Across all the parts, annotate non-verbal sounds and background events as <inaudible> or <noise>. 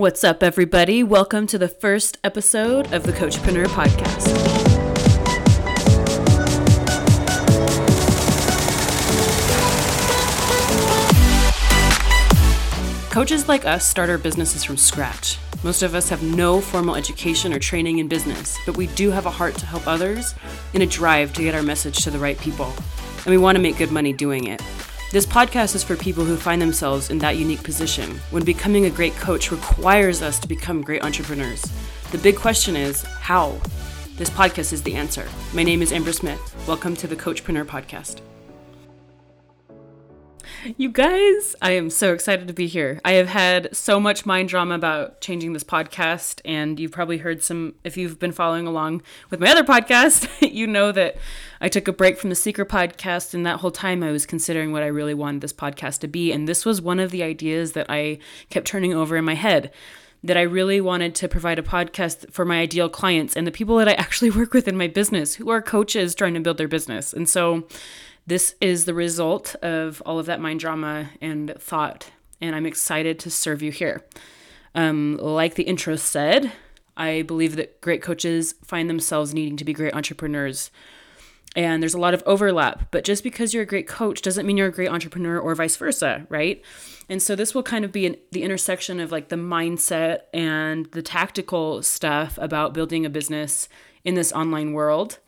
What's up, everybody? Welcome to the first episode of the Coachpreneur Podcast. Coaches like us start our businesses from scratch. Most of us have no formal education or training in business, but we do have a heart to help others and a drive to get our message to the right people. And we want to make good money doing it. This podcast is for people who find themselves in that unique position when becoming a great coach requires us to become great entrepreneurs. The big question is how? This podcast is the answer. My name is Amber Smith. Welcome to the Coachpreneur Podcast. You guys, I am so excited to be here. I have had so much mind drama about changing this podcast, and you've probably heard some, if you've been following along with my other podcast, <laughs> you know that I took a break from the Seeker podcast, and that whole time I was considering what I really wanted this podcast to be. And this was one of the ideas that I kept turning over in my head that I really wanted to provide a podcast for my ideal clients and the people that I actually <laughs> work with in my business who are coaches trying to build their business. And so, this is the result of all of that mind drama and thought, and I'm excited to serve you here. Um, like the intro said, I believe that great coaches find themselves needing to be great entrepreneurs. And there's a lot of overlap, but just because you're a great coach doesn't mean you're a great entrepreneur or vice versa, right? And so this will kind of be an, the intersection of like the mindset and the tactical stuff about building a business in this online world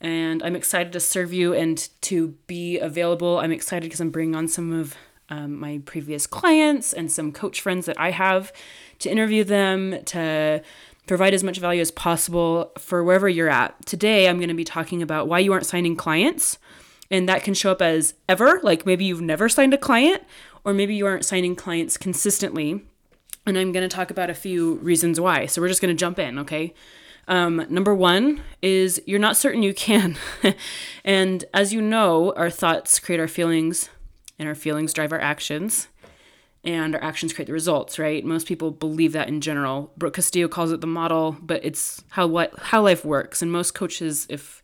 and I'm excited to serve you and to be available. I'm excited because I'm bringing on some of um, my previous clients and some coach friends that I have to interview them to provide as much value as possible for wherever you're at. Today, I'm going to be talking about why you aren't signing clients. And that can show up as ever, like maybe you've never signed a client, or maybe you aren't signing clients consistently. And I'm going to talk about a few reasons why. So we're just going to jump in, okay? Um, number one is you're not certain you can. <laughs> and as you know, our thoughts create our feelings, and our feelings drive our actions, and our actions create the results, right? Most people believe that in general. Brooke Castillo calls it the model, but it's how what how life works. And most coaches, if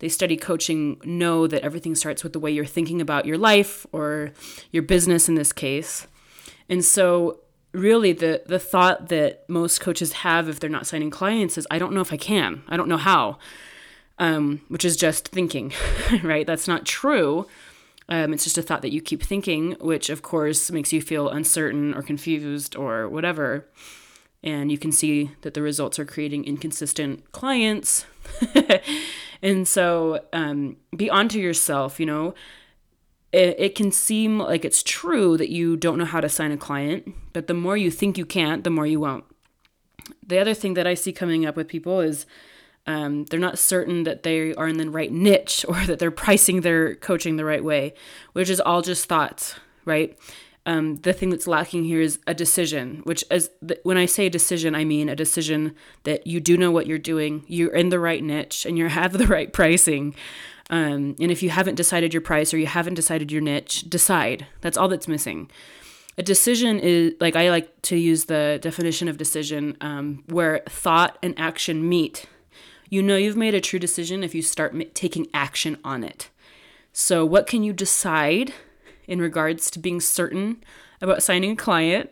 they study coaching, know that everything starts with the way you're thinking about your life or your business in this case. And so really the the thought that most coaches have if they're not signing clients is I don't know if I can. I don't know how. Um, which is just thinking, <laughs> right? That's not true. Um, it's just a thought that you keep thinking, which of course makes you feel uncertain or confused or whatever. And you can see that the results are creating inconsistent clients. <laughs> and so um, be onto yourself, you know it, it can seem like it's true that you don't know how to sign a client, but the more you think you can't, the more you won't. The other thing that I see coming up with people is um, they're not certain that they are in the right niche <laughs> or that they're pricing their coaching the right way, which is all just thoughts, right? Um, the thing that's lacking here is a decision, which is when I say decision, I mean a decision that you do know what you're doing, you're in the right niche, and you <laughs> have the right pricing. Um, and if you haven't decided your price or you haven't decided your niche, decide. That's all that's missing. A decision is like I like to use the definition of decision um, where thought and action meet. You know you've made a true decision if you start m- taking action on it. So, what can you decide in regards to being certain about signing a client?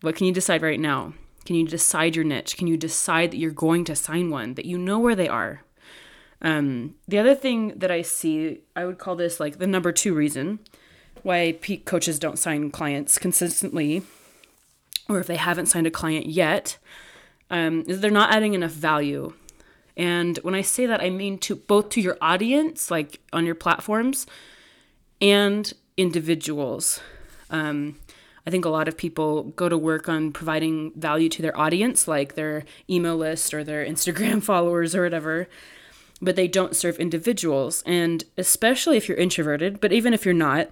What can you decide right now? Can you decide your niche? Can you decide that you're going to sign one, that you know where they are? Um, the other thing that I see, I would call this like the number two reason why peak coaches don't sign clients consistently, or if they haven't signed a client yet, um, is they're not adding enough value. And when I say that, I mean to both to your audience, like on your platforms, and individuals. Um, I think a lot of people go to work on providing value to their audience, like their email list or their Instagram <laughs> followers or whatever but they don't serve individuals. And especially if you're introverted, but even if you're not,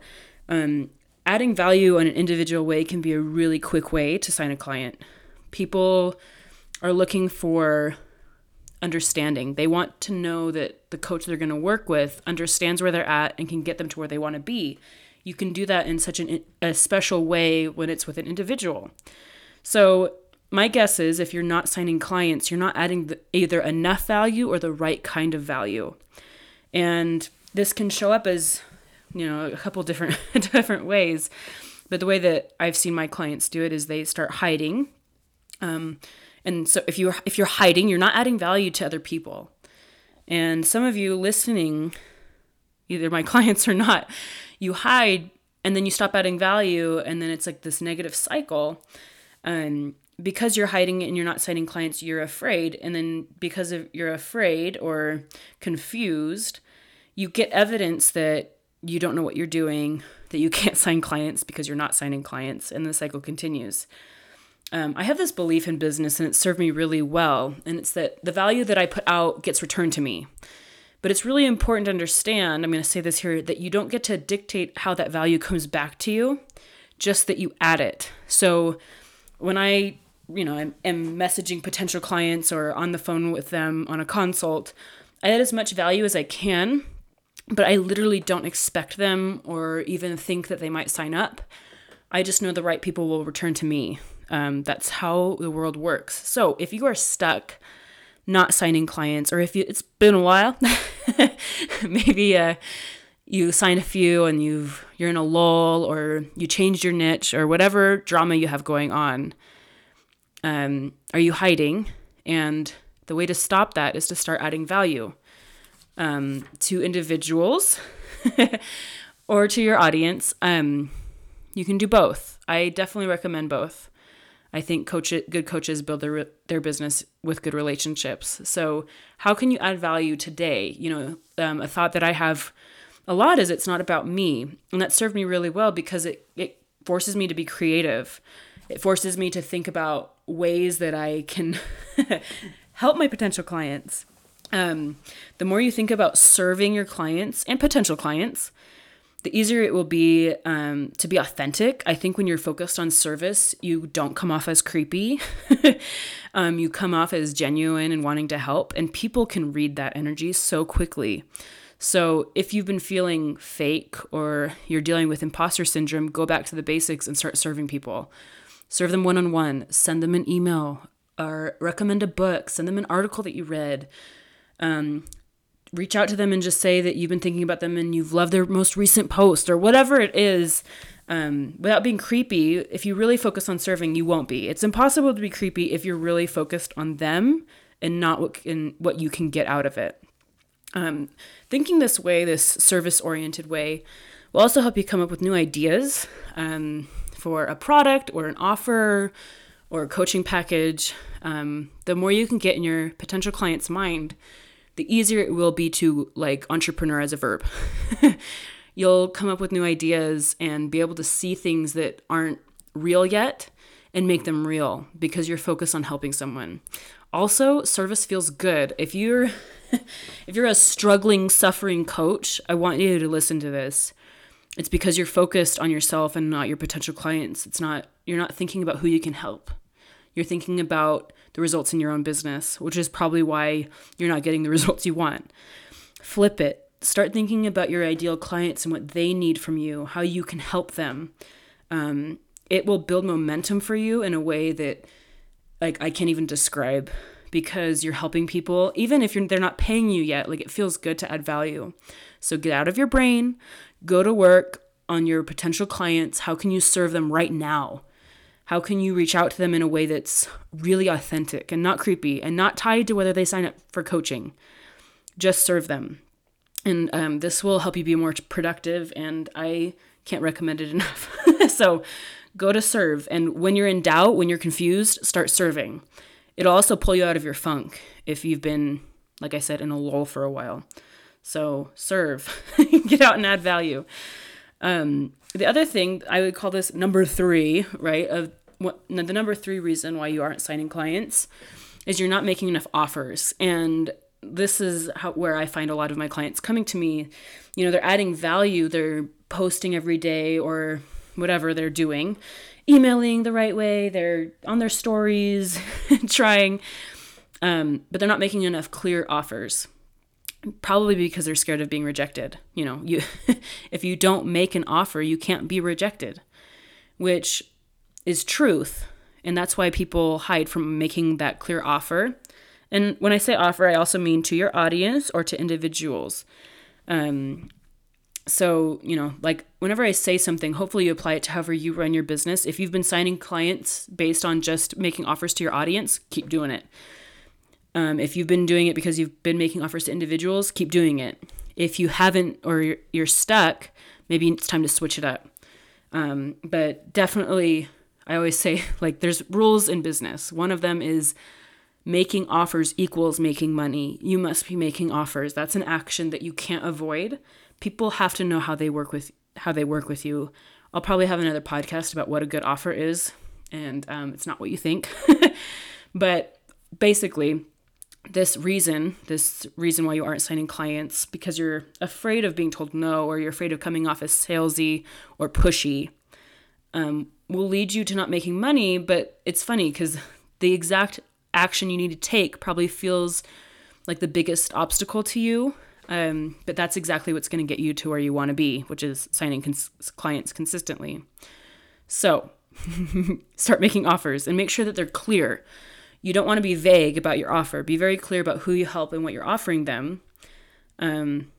um, adding value in an individual way can be a really quick way to sign a client. People are looking for understanding. They want to know that the coach they're going to work with understands where they're at and can get them to where they want to be. You can do that in such an, a special way when it's with an individual. So my guess is if you're not signing clients, you're not adding the, either enough value or the right kind of value. And this can show up as, you know, a couple different <laughs> different ways. But the way that I've seen my clients do it is they start hiding Um, and so if you're if you're hiding, you're not adding value to other people. And some of you listening, either my <laughs> clients or not, you hide and then you stop adding value and then it's like this negative cycle. Um, because you're hiding it and you're not signing clients, you're afraid. And then because of you're afraid or confused, you get evidence that you don't know what you're doing, that you <laughs> can't sign clients because you're not signing clients, and the cycle continues. Um, I have this belief in business and it served me really well, and it's that the value that I put out gets returned to me. But it's really important to understand, I'm going to say this here, that you don't get to dictate how that value comes back to you, just that you add it. So when I you know, am, am messaging potential clients or on the phone with them on a consult, I add as much value as I can, but I literally don't expect them or even think that they might sign up. I just know the right people will return to me. Um, that's how the world works. So if you are stuck not signing clients, or if you, it's been a while, <laughs> maybe uh, you sign a few and you've you're in a lull, or you changed your niche, or whatever drama you have going on um, are you hiding? And the way to stop that is to start adding value um, to individuals <laughs> or to your audience. Um, you can do both. I definitely recommend both. I think coach good coaches build their their business with good relationships. So, how can you add value today? You know, um, a thought that I have a lot is it's not about me, and that served me really well because it it forces me to be creative. It forces me to think about ways that I can <laughs> help my potential clients. Um, the more you think about serving your clients and potential clients, the easier it will be um, to be authentic. I think when you're focused on service, you don't come off as creepy. <laughs> um, you come off as genuine and wanting to help, and people can read that energy so quickly. So, if you've been feeling fake or you're dealing with imposter syndrome, go back to the basics and start serving people serve them one on one, send them an email, or recommend a book, send them an article that you read. Um, reach out to them and just say that you've been thinking about them and you've loved their most recent post or whatever it is. Um, without being creepy, if you really focus on serving, you won't be. It's impossible to be creepy if you're really focused on them and not what can, what you can get out of it. Um, thinking this way, this service oriented way, will also help you come up with new ideas. Um, for a product or an offer or a coaching package, um, the more you can get in your potential client's mind, the easier it will be to like entrepreneur as a verb. <laughs> You'll come up with new ideas and be able to see things that aren't real yet and make them real because you're focused on helping someone. Also, service feels good. If you're <laughs> if you're a struggling, suffering coach, I want you to listen to this it's because you're focused on yourself and not your potential clients. It's not you're not thinking about who you can help. You're thinking about the results in your own business, which is probably why you're not getting the <laughs> results you want. Flip it. Start thinking about your ideal clients and what they need from you, how you can help them. Um, it will build momentum for you in a way that, like, I can't even describe because you're helping people, even if you're, they're not paying you yet. Like, it feels good to add value. So get out of your brain, go to work on your potential clients. How can you serve them right now? How can you reach out to them in a way that's really authentic and not creepy and not tied to whether they sign up for coaching? Just serve them. And um, this will help you be more productive, and I can't recommend it enough. <laughs> so go to serve. And when you're in doubt, when you're confused, start serving. It'll also pull you out of your funk if you've been, like I said, in a lull for a while. So serve, <laughs> get out and add value. Um, the other thing I would call this number three, right? Of what the number three reason why you aren't signing clients is you're not making enough offers. And this is how, where I find a lot of my clients coming to me. You know, they're adding value, they're posting every day or whatever they're doing, emailing the right way, they're on their stories, <laughs> trying, um, but they're not making enough clear offers probably because they're scared of being rejected. You know, you <laughs> if you don't make an offer, you can't be rejected, which is truth, and that's why people hide from making that clear offer. And when I say offer, I also mean to your audience or to individuals. Um, so, you know, like whenever I say something, hopefully you apply it to however you run your business. If you've been signing clients based on just making offers to your audience, keep doing it. Um, if you've been doing it because you've been making offers to individuals, keep doing it. If you haven't or you're, stuck, maybe it's time to switch it up. Um, but definitely, I always say, <laughs> like, there's rules in business. One of them is making offers equals making money. You must be making offers. That's an action that you can't avoid people have to know how they work with how they work with you. I'll probably have another podcast about what a good offer is, and um, it's not what you think. <laughs> but basically, this reason, this reason why you aren't signing clients, because you're afraid of being told no, or you're afraid of coming off as salesy or pushy, um, will lead you to not making money. But it's funny because the exact action you need to take probably feels like the biggest obstacle to you um, but that's exactly what's going to get you to where you want to be, which is signing cons- clients consistently. So <laughs> start making offers and make sure that they're clear. You don't want to be vague about your offer. Be very clear about who you help and what you're offering them. Um,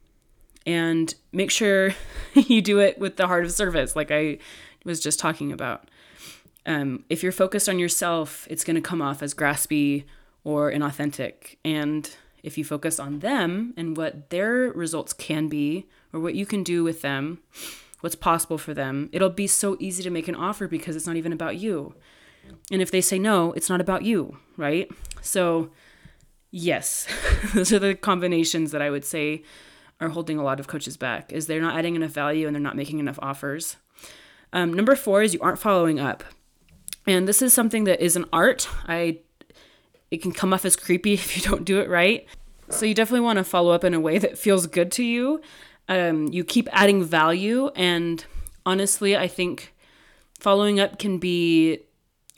and make sure <laughs> you do it with the heart of service, like I was just talking about. Um, if you're focused on yourself, it's going to come off as graspy or inauthentic. And if you focus on them and what their results can be or what you can do with them, what's possible for them, it'll be so easy to make an offer because it's not even about you. And if they say no, it's not about you, right? So, yes, <laughs> those are the combinations that I would say are holding a lot of coaches back is they're not adding enough value and they're not making enough offers. Um, number four is you aren't following up. And this is something that is an art. I it can come off as creepy <laughs> if you don't do it right. So you definitely want to follow up in a way that feels good to you. Um, you keep adding value, and honestly, I think following up can be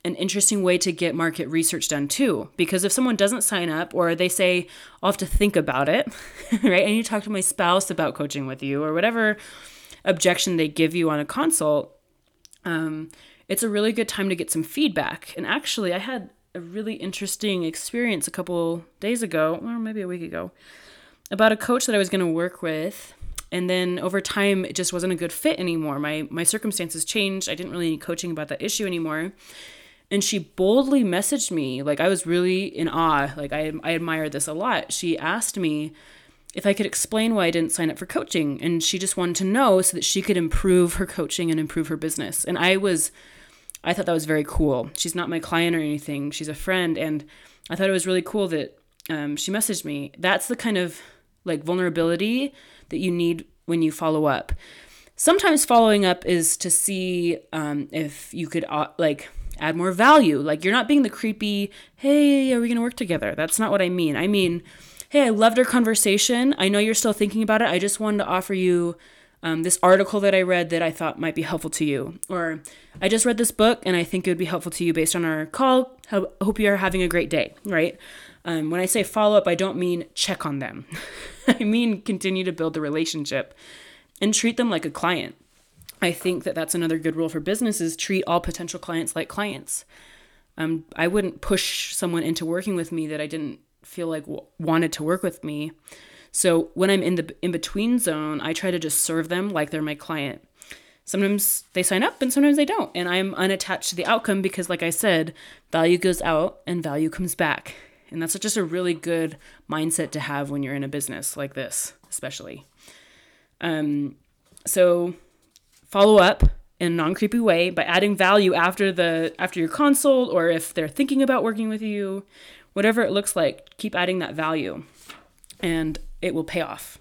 an interesting way to get market research done too. Because if someone doesn't sign up or they say, I'll have to think about it, <laughs> right? And you talk to my spouse about coaching with you or whatever objection they give you on a consult, um, it's a really good time to get some feedback. And actually, I had a really interesting experience a couple days ago, or maybe a week ago, about a coach that I was going to work with. And then over time, it just wasn't a good fit anymore. My my circumstances changed. I didn't really need coaching about that issue anymore. And she boldly messaged me, like I was really in awe. Like I I admired this a lot. She asked me if I could explain why I didn't sign up for coaching, and she just wanted to know so that she could improve her coaching and improve her business. And I was I thought that was very cool. She's not my client or anything, she's a friend. And I thought it was really cool that um, she messaged me. That's the kind of like vulnerability that you need when you follow up. Sometimes following up is to see um, if you could uh, like add more value. Like you're not being the creepy, hey, are we going to work together? That's not what I mean. I mean, hey, I loved our conversation. I know you're still thinking about it. I just wanted to offer you um, this article that I read that I thought might be helpful to you. Or I just read this book and I think it would be helpful to you based on our call. Hope you are having a great day, right? Um, when I say follow up, I don't mean check on them. <laughs> I mean continue to build the relationship and treat them like a client. I think that that's another good rule for businesses treat all potential clients like clients. Um, I wouldn't push someone into working with me that I didn't feel like w- wanted to work with me. So when I'm in the in between zone, I try to just serve them like they're my client. Sometimes they sign up and sometimes they don't. And I'm unattached to the outcome because, like I said, value goes out and value comes back. And that's just a really good mindset to have when you're in a business like this, especially. Um, so follow up in a non-creepy way by adding value after the after your consult or if they're thinking about working with you, whatever it looks like, keep adding that value. And it will pay off.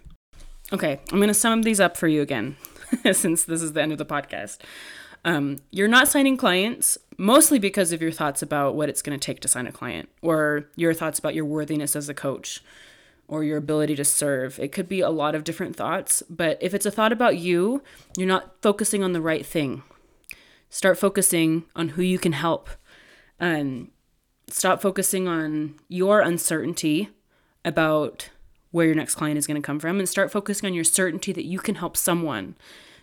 Okay, I'm going to sum these up for you again, <laughs> since this is the end of the podcast. Um, you're not signing clients mostly because of your thoughts about what it's going to take to sign a client, or your thoughts about your worthiness as a coach, or your ability to serve. It could be a lot of different thoughts, but if it's a thought about you, you're not focusing on the right thing. Start focusing on who you can help. And stop focusing on your uncertainty about where your next client is going to come from and start focusing on your certainty that you can help someone.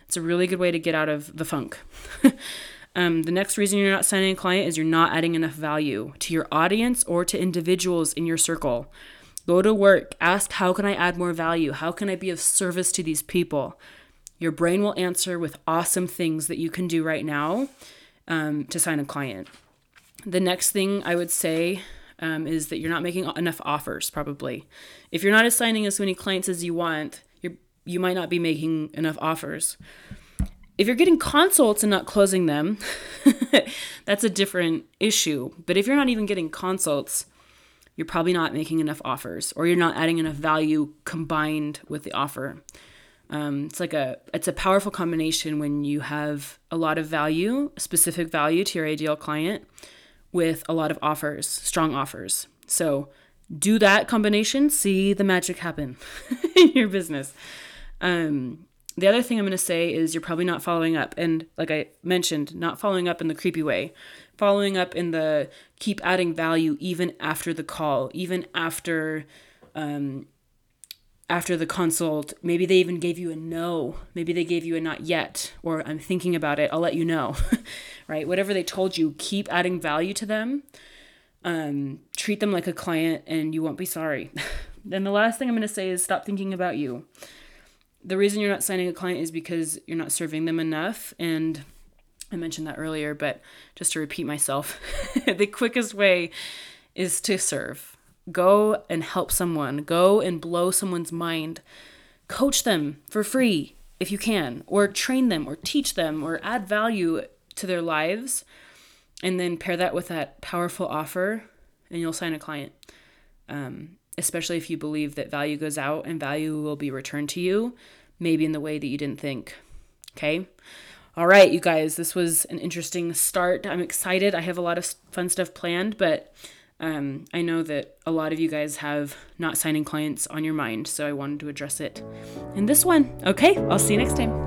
It's a really good way to get out of the funk. <laughs> um, the next reason you're not signing a client is you're not adding enough value to your audience or to individuals in your circle. Go to work, ask, how can I add more value? How can I be of service to these people? Your brain will answer with awesome things that you can do right now um, to sign a client. The next thing I would say um, is that you're not making enough offers, probably. If you're not assigning as many clients as you want, you're, you might not be making enough offers. If you're getting consults and not closing them, <laughs> that's a different issue. But if you're not even getting consults, you're probably not making enough offers or you're not adding enough value combined with the offer. Um, it's like a it's a powerful combination when you have a lot of value, specific value to your ideal client, with a lot of offers, strong offers. So do that combination, see the magic happen <laughs> in your business. Um, the other thing I'm going to say is you're probably not following up. And like I mentioned, not following up in the creepy way, following up in the keep adding value even after the call, even after. Um, after the consult, maybe they even gave you a no. Maybe they gave you a not yet, or I'm thinking about it. I'll let you know, <laughs> right? Whatever they told you, keep adding value to them. Um, treat them like a client, and you won't be sorry. <laughs> then the last thing I'm going to say is stop thinking about you the reason you're not signing a client is because you're not serving them enough. And I mentioned that earlier, but just to repeat myself, <laughs> the quickest way is to serve. Go and help someone, go and blow someone's mind. Coach them for free if you can, or train them, or teach them, or add value to their lives. And then pair that with that powerful offer, and you'll sign a client. Um, especially if you believe that value goes out and value will be returned to you, maybe in the way that you didn't think. Okay? All right, you guys, this was an interesting start. I'm excited. I have a lot of fun stuff planned, but um, I know that a lot of you guys have not signing clients on your mind, so I wanted to address it in this one. Okay, I'll see you next time.